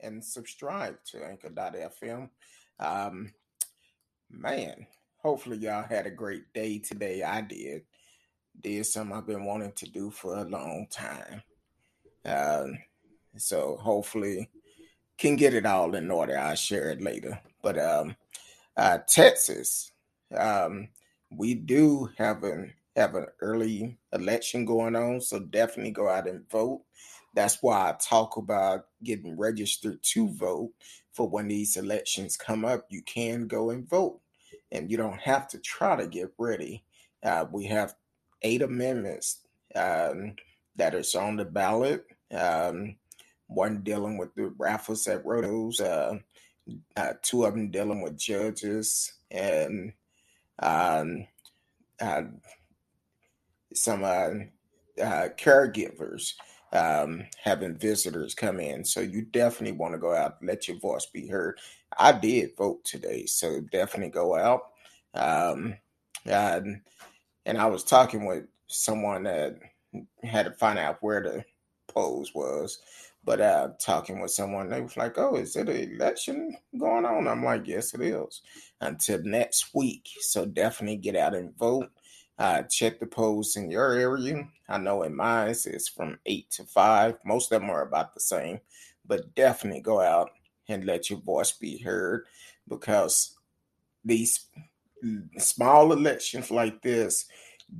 and subscribe to Anchor.fm. Um, man, hopefully y'all had a great day today. I did. Did something I've been wanting to do for a long time. Um, so hopefully can get it all in order. I'll share it later. But um, uh, Texas, um, we do have an have an early election going on, so definitely go out and vote. That's why I talk about getting registered to vote for when these elections come up. You can go and vote, and you don't have to try to get ready. Uh, we have eight amendments um, that is on the ballot. Um, one dealing with the raffles at rodeos, uh, uh, two of them dealing with judges, and um, uh, some uh, uh, caregivers um, having visitors come in. So you definitely want to go out, let your voice be heard. I did vote today, so definitely go out. Um, and, and I was talking with someone that had to find out where the polls was. But uh, talking with someone, they was like, "Oh, is it an election going on?" I'm like, "Yes, it is." Until next week, so definitely get out and vote. Uh, check the polls in your area. I know in mine it's from eight to five. Most of them are about the same, but definitely go out and let your voice be heard because these small elections like this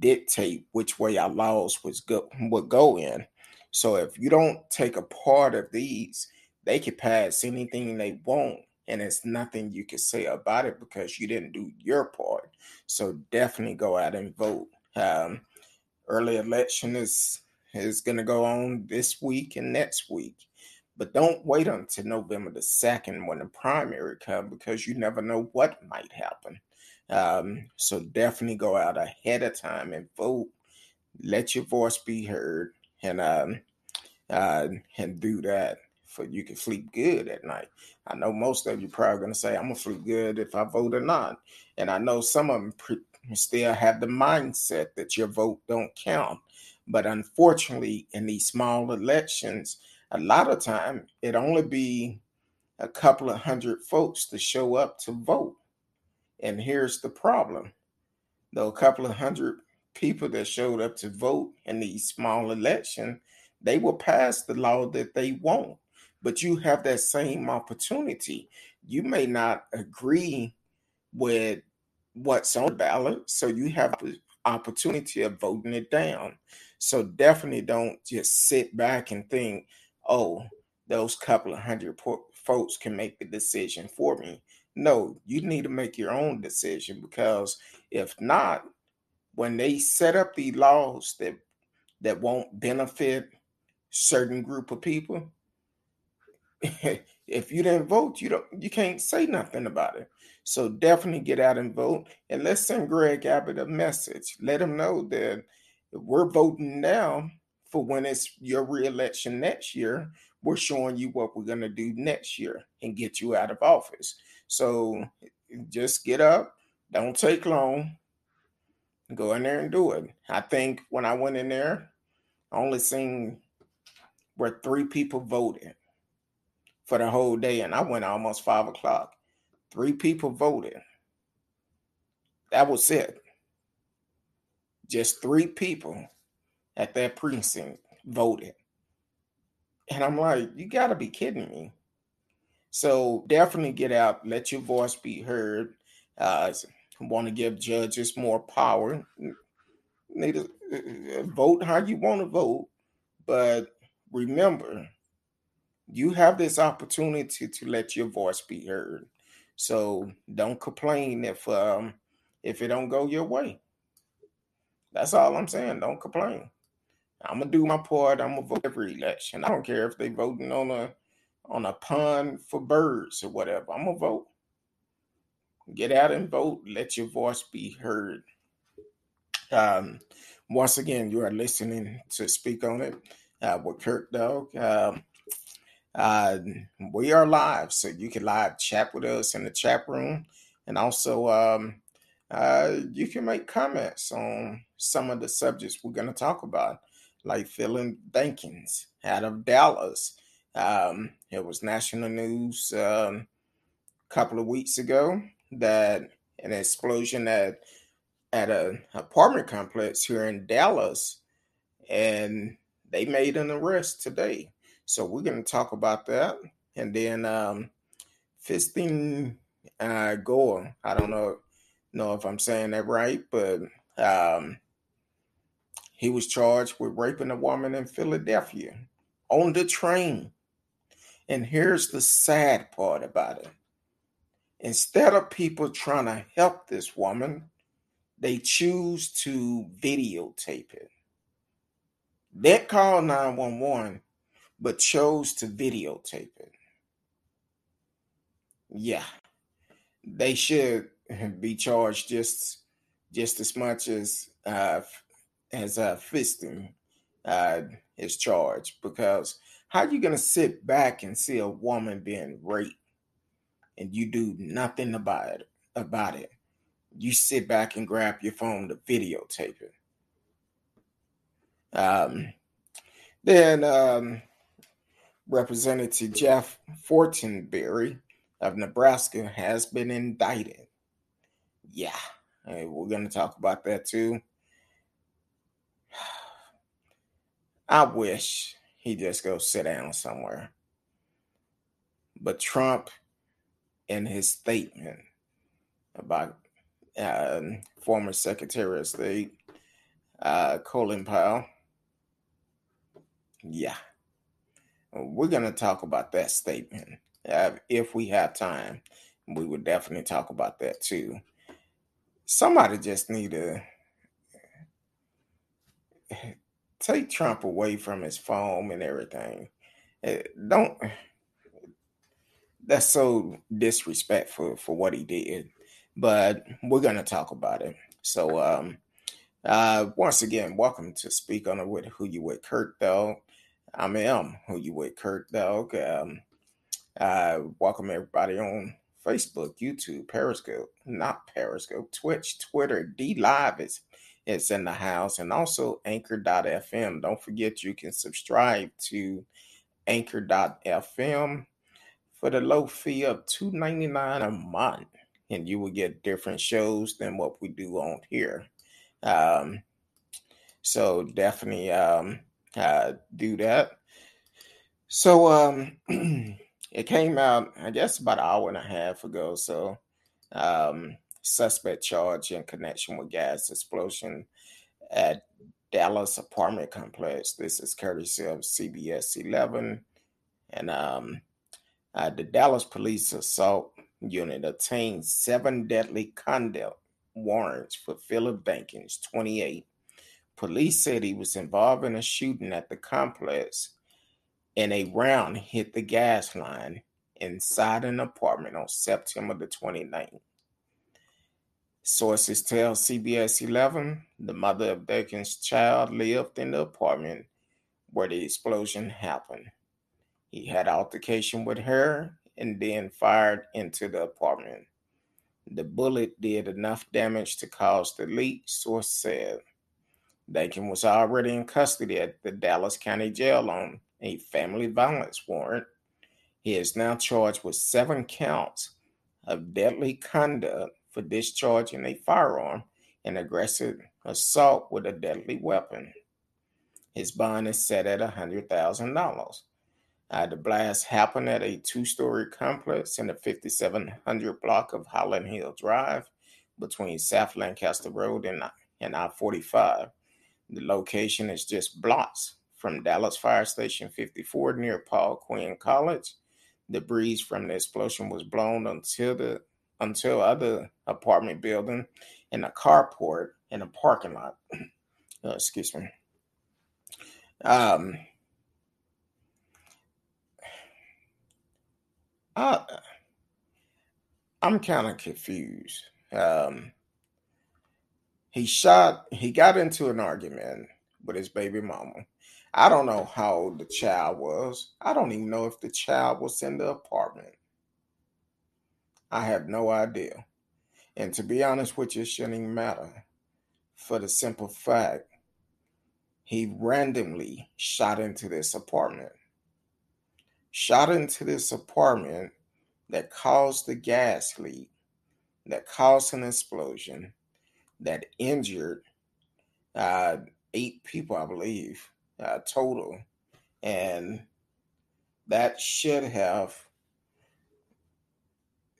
dictate which way our laws was go would go in. So if you don't take a part of these, they can pass anything they want and it's nothing you can say about it because you didn't do your part. So definitely go out and vote. Um, early election is is going to go on this week and next week, but don't wait until November the second when the primary comes because you never know what might happen. Um, so definitely go out ahead of time and vote. Let your voice be heard, and um, uh, and do that for you can sleep good at night. I know most of you probably going to say, I'm going to sleep good if I vote or not. And I know some of them pre- still have the mindset that your vote don't count. But unfortunately, in these small elections, a lot of time it only be a couple of hundred folks to show up to vote. And here's the problem. Though a couple of hundred people that showed up to vote in these small elections, they will pass the law that they want but you have that same opportunity. You may not agree with what's on the ballot, so you have the opportunity of voting it down. So definitely don't just sit back and think, oh, those couple of hundred folks can make the decision for me. No, you need to make your own decision because if not, when they set up the laws that that won't benefit certain group of people, if you didn't vote, you don't you can't say nothing about it. So definitely get out and vote. And let's send Greg Abbott a message. Let him know that we're voting now for when it's your reelection next year. We're showing you what we're gonna do next year and get you out of office. So just get up, don't take long, go in there and do it. I think when I went in there, I only seen where three people voted for the whole day, and I went almost five o'clock. Three people voted. That was it. Just three people at that precinct voted. And I'm like, you got to be kidding me. So definitely get out, let your voice be heard. Uh, want to give judges more power. Need to vote how you want to vote, but remember, you have this opportunity to let your voice be heard. So don't complain if um if it don't go your way. That's all I'm saying. Don't complain. I'm gonna do my part. I'm gonna vote every election. I don't care if they voting on a on a pond for birds or whatever. I'm gonna vote. Get out and vote. Let your voice be heard. Um, once again, you are listening to Speak on It uh, with Kirk Dog. Um, uh, we are live, so you can live chat with us in the chat room, and also um, uh, you can make comments on some of the subjects we're going to talk about, like Philip Dankins out of Dallas. Um, it was national news um, a couple of weeks ago that an explosion at at an apartment complex here in Dallas, and they made an arrest today. So we're going to talk about that, and then um, Fiston uh, Gore. I don't know know if I'm saying that right, but um, he was charged with raping a woman in Philadelphia on the train. And here's the sad part about it. Instead of people trying to help this woman, they choose to videotape it. They called 911, but chose to videotape it. Yeah, they should be charged just just as much as uh, as uh, Fiston uh, is charged because how are you going to sit back and see a woman being raped and you do nothing about it about it? You sit back and grab your phone to videotape it. Um, then um, representative jeff fortenberry of nebraska has been indicted yeah we're going to talk about that too I wish he just go sit down somewhere. But Trump, in his statement about uh, former Secretary of State uh, Colin Powell, yeah, we're going to talk about that statement uh, if we have time. We would definitely talk about that too. Somebody just need to take Trump away from his phone and everything. Eh, don't. That's so disrespectful for what he did. But we're gonna talk about it. So, um, uh, once again, welcome to Speak on it with Who You With Kurt Dog. I'm M, Who You With Kurt Dog. Um, welcome everybody on Facebook, YouTube, Periscope, not Periscope, Twitch, Twitter, D Live is it's in the house and also anchor.fm. Don't forget you can subscribe to anchor.fm for the low fee of $2.99 a month. And you will get different shows than what we do on here. Um, so definitely um, do that. So um, it came out, I guess, about an hour and a half ago. So um, suspect charge in connection with gas explosion at Dallas apartment complex. This is courtesy of CBS 11. And um, uh, the Dallas Police Assault Unit obtained seven deadly conduct warrants for Philip Bankins, 28. Police said he was involved in a shooting at the complex and a round hit the gas line inside an apartment on September the 29th. Sources tell CBS 11 the mother of Bacon's child lived in the apartment where the explosion happened. He had altercation with her and then fired into the apartment. The bullet did enough damage to cause the leak, source said. Dakin was already in custody at the Dallas County Jail on a family violence warrant. He is now charged with seven counts of deadly conduct for discharging a firearm and aggressive assault with a deadly weapon. His bond is set at $100,000. Uh, the blast happened at a two story complex in the 5700 block of Highland Hills Drive between South Lancaster Road and, I 45. The location is just blocks from Dallas Fire Station 54 near Paul Quinn College. The breeze from the explosion was blown until the until other apartment building and a carport in a parking lot. Uh, excuse me. Um, I, I'm kind of confused. Um, he shot, he got into an argument with his baby mama. I don't know how old the child was. I don't even know if the child was in the apartment. I have no idea. And to be honest with you, it shouldn't matter for the simple fact he randomly shot into this apartment. shot into this apartment that caused the gas leak, that caused an explosion, that injured uh, eight people, I believe, uh, total. And that should have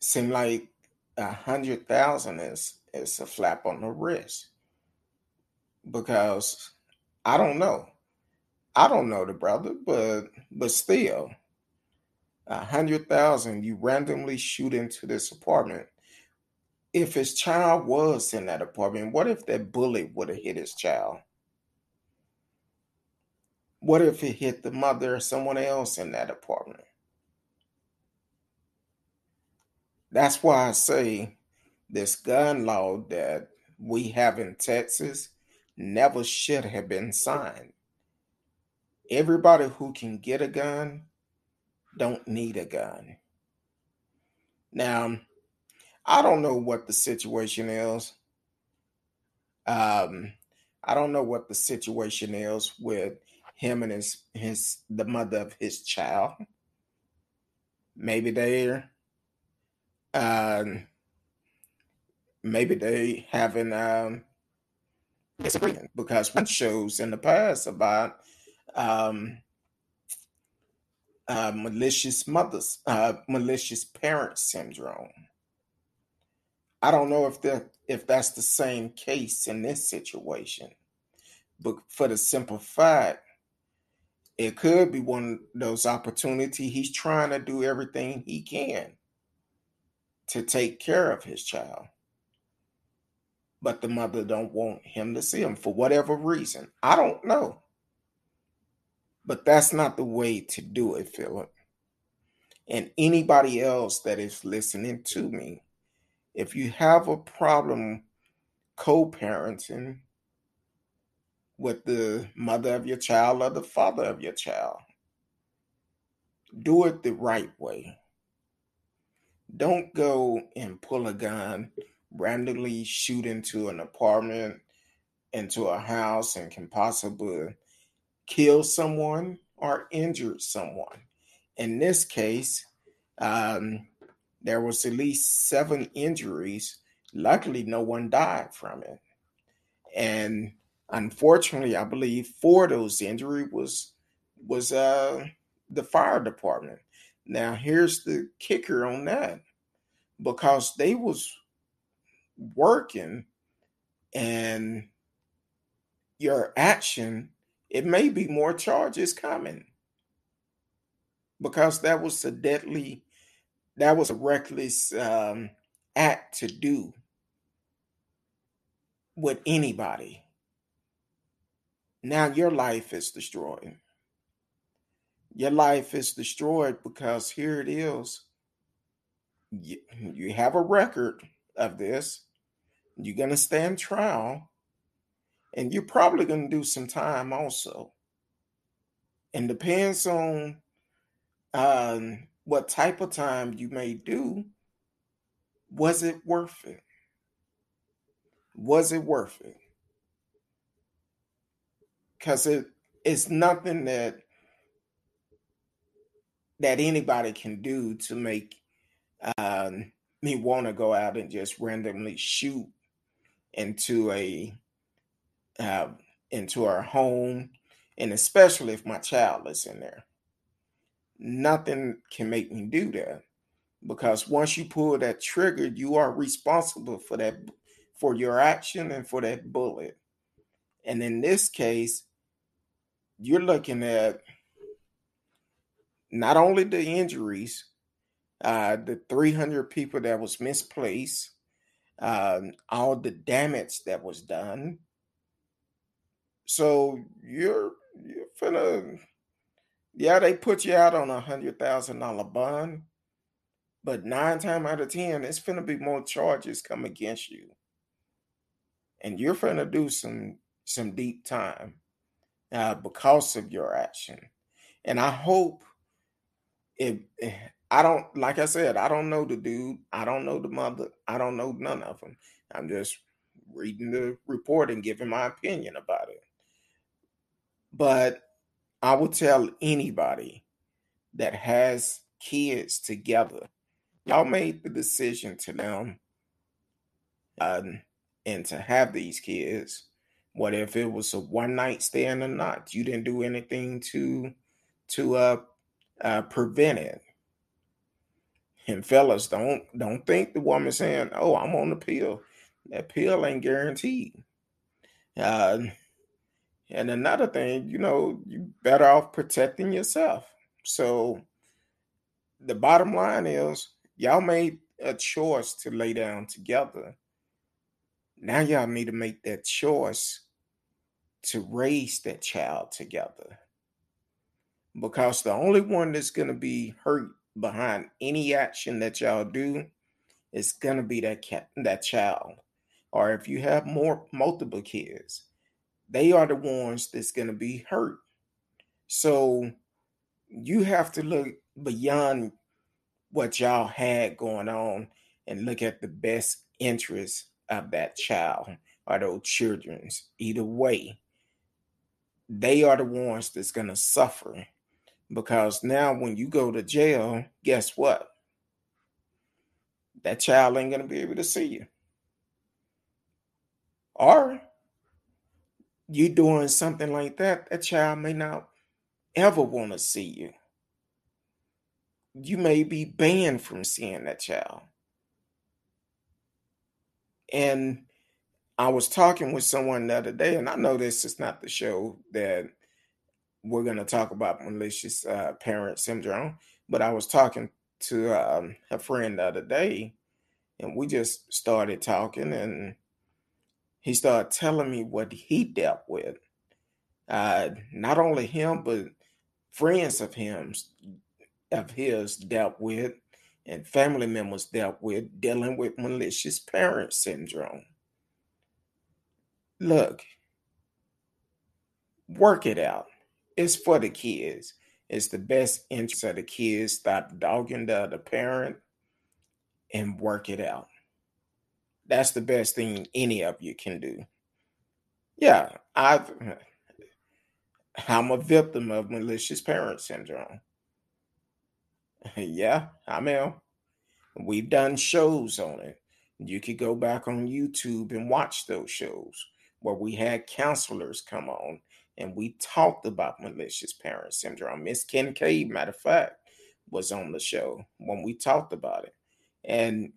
seemed like a hundred thousand is is a flap on the wrist because I don't know. I don't know the brother, but but still, a hundred thousand you randomly shoot into this apartment. If his child was in that apartment, what if that bullet would have hit his child? What if it hit the mother or someone else in that apartment? That's why I say this gun law that we have in Texas never should have been signed. Everybody who can get a gun don't need a gun. Now, I don't know what the situation is. Um, I don't know what the situation is with him and his his the mother of his child. Maybe they're um maybe they having um disagreement because one shows in the past about um uh, malicious mothers, uh, malicious parent syndrome. I don't know if that if that's the same case in this situation, but for the simple fact, it could be one of those opportunities. He's trying to do everything he can to take care of his child, but the mother don't want him to see him for whatever reason. I don't know. But that's not the way to do it, Philip. And anybody else that is listening to me, if you have a problem co parenting with the mother of your child or the father of your child, do it the right way. Don't go and pull a gun, randomly shoot into an apartment, into a house, and can possibly kill someone or injure someone. In this case, um, there was at least seven injuries. Luckily, no one died from it. And unfortunately, I believe four of those injuries was was uh, the fire department. Now, here's the kicker on that, because they was working, and your action it may be more charges coming because that was a deadly, that was a reckless um, act to do with anybody. Now your life is destroyed. Your life is destroyed because here it is. You, you have a record of this. You're going to stand trial and you're probably going to do some time also. And depends on um, what type of time you may do. Was it worth it? Was it worth it? Because it it's nothing that that anybody can do to make um, me want to go out and just randomly shoot into a uh, into our home, and especially if my child is in there. Nothing can make me do that because once you pull that trigger, you are responsible for that, for your action and for that bullet. And in this case, you're looking at not only the injuries, uh, the 300 people that was misplaced, um, all the damage that was done, so you're you're finna yeah, they put you out on a hundred thousand dollar bond, but nine times out of ten, it's gonna be more charges come against you. And you're gonna do some some deep time uh, because of your action. And I hope if eh, I don't like I said, I don't know the dude, I don't know the mother, I don't know none of them. I'm just reading the report and giving my opinion about it. But I would tell anybody that has kids together, y'all made the decision to them uh, and to have these kids. What if it was a one night stand or not? You didn't do anything to to uh, uh, prevent it. And fellas, don't don't think the woman saying, "Oh, I'm on the pill." That pill ain't guaranteed. Uh, and another thing, you know, you better off protecting yourself. So the bottom line is, y'all made a choice to lay down together. Now y'all need to make that choice to raise that child together. Because the only one that's going to be hurt behind any action that y'all do is going to be that cat, that child. Or if you have more multiple kids, they are the ones that's going to be hurt. So you have to look beyond what y'all had going on and look at the best interest of that child or those children's. Either way, they are the ones that's going to suffer because now when you go to jail, guess what? That child ain't going to be able to see you. Or you doing something like that, that child may not ever want to see you. You may be banned from seeing that child. And I was talking with someone the other day, and I know this is not the show that we're going to talk about malicious uh, parent syndrome, but I was talking to um, a friend the other day, and we just started talking, and he started telling me what he dealt with. Uh, not only him, but friends of him of his dealt with, and family members dealt with dealing with malicious parent syndrome. Look, work it out. It's for the kids. It's the best interest of the kids. Stop dogging the other parent and work it out. That's the best thing any of you can do. Yeah, I've I'm a victim of malicious parent syndrome. yeah, I am. ill. We've done shows on it. You could go back on YouTube and watch those shows where we had counselors come on and we talked about malicious parent syndrome. Miss Kincaid, matter of fact, was on the show when we talked about it. And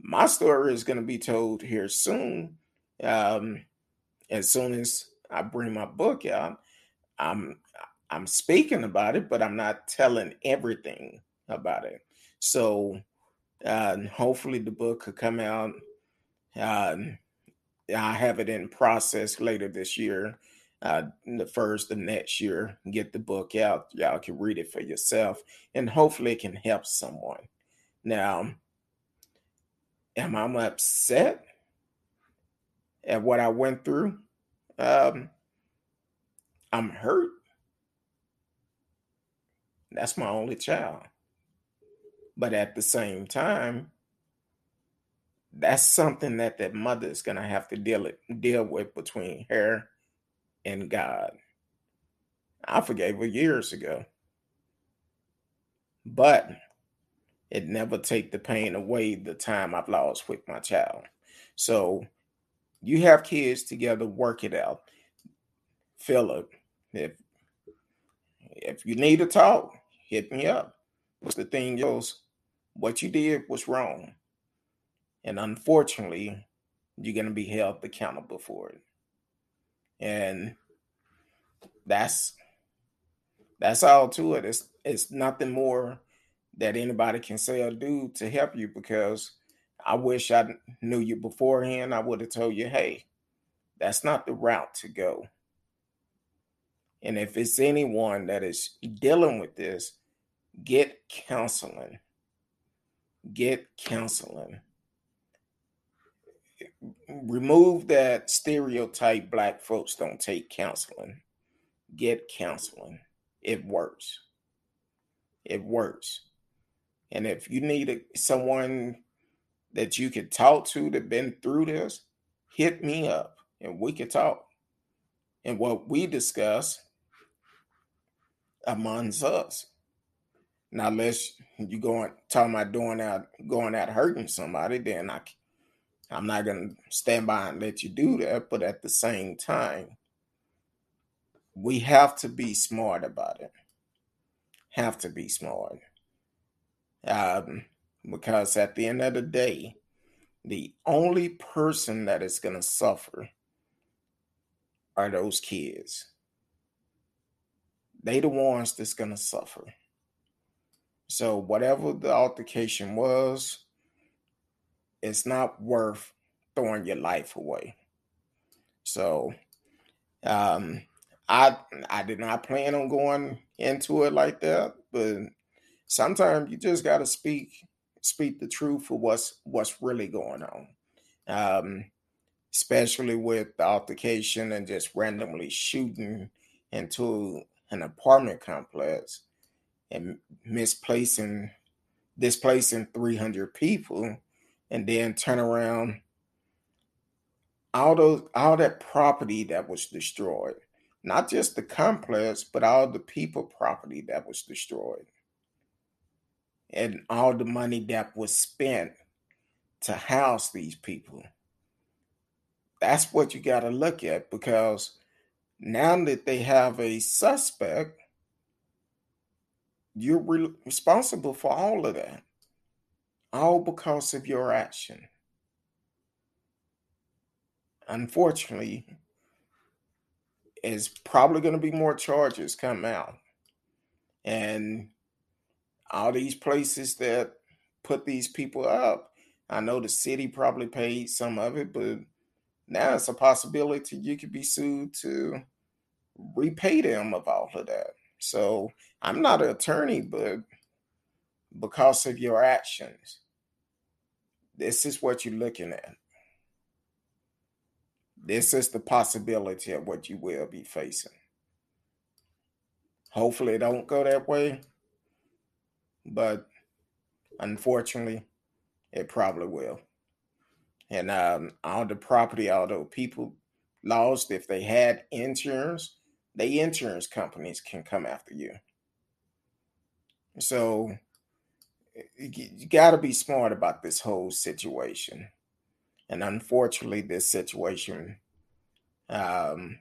my story is going to be told here soon. Um, as soon as I bring my book out, I'm I'm speaking about it, but I'm not telling everything about it. So uh, hopefully the book could come out. Uh, I have it in process later this year. Uh, the first of next year, get the book out. Y'all can read it for yourself, and hopefully it can help someone. Now, am I upset at what I went through? Um, I'm hurt. That's my only child. But at the same time, that's something that that mother is going to have to deal it, deal with between her and God. I forgave her years ago. But it never take the pain away the time I've lost with my child. So you have kids together, work it out. Philip, if if you need to talk, hit me up. What's the thing goes, what you did was wrong. And unfortunately, you're gonna be held accountable for it. And that's that's all to it. It's it's nothing more that anybody can say or do to help you because I wish I knew you beforehand. I would have told you, hey, that's not the route to go. And if it's anyone that is dealing with this, get counseling. Get counseling. Remove that stereotype black folks don't take counseling. Get counseling. It works. It works. And if you need someone that you could talk to that been through this, hit me up and we could talk. And what we discuss amongst us. Now, unless you going talking about doing out going out hurting somebody, then I I'm not gonna stand by and let you do that. But at the same time, we have to be smart about it. Have to be smart. Um, because at the end of the day, the only person that is gonna suffer are those kids. They the ones that's gonna suffer. So whatever the altercation was, it's not worth throwing your life away. So um I I did not plan on going into it like that, but sometimes you just gotta speak speak the truth for what's what's really going on. Um especially with the altercation and just randomly shooting into an apartment complex and misplacing displacing 300 people and then turn around all those all that property that was destroyed not just the complex but all the people property that was destroyed and all the money that was spent to house these people that's what you got to look at because now that they have a suspect you're re- responsible for all of that, all because of your action. Unfortunately, is probably going to be more charges come out. And all these places that put these people up, I know the city probably paid some of it, but now it's a possibility you could be sued to repay them of all of that. So I'm not an attorney, but because of your actions, this is what you're looking at. This is the possibility of what you will be facing. Hopefully, it don't go that way, but unfortunately, it probably will. And um, all the property, although people lost, if they had insurance, the insurance companies can come after you. So you got to be smart about this whole situation. And unfortunately, this situation, um,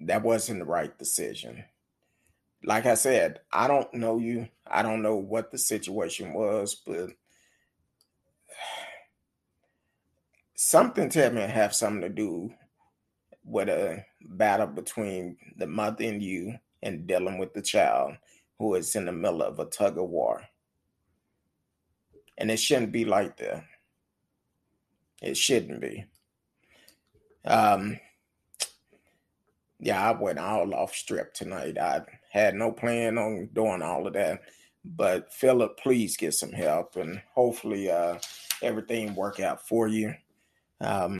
that wasn't the right decision. Like I said, I don't know you. I don't know what the situation was, but something tell me have something to do with a battle between the mother and you and dealing with the child who is in the middle of a tug of war. And it shouldn't be like that. It shouldn't be. Um, yeah, I went all off strip tonight. I had no plan on doing all of that. But Philip, please get some help and hopefully uh, everything work out for you. Um,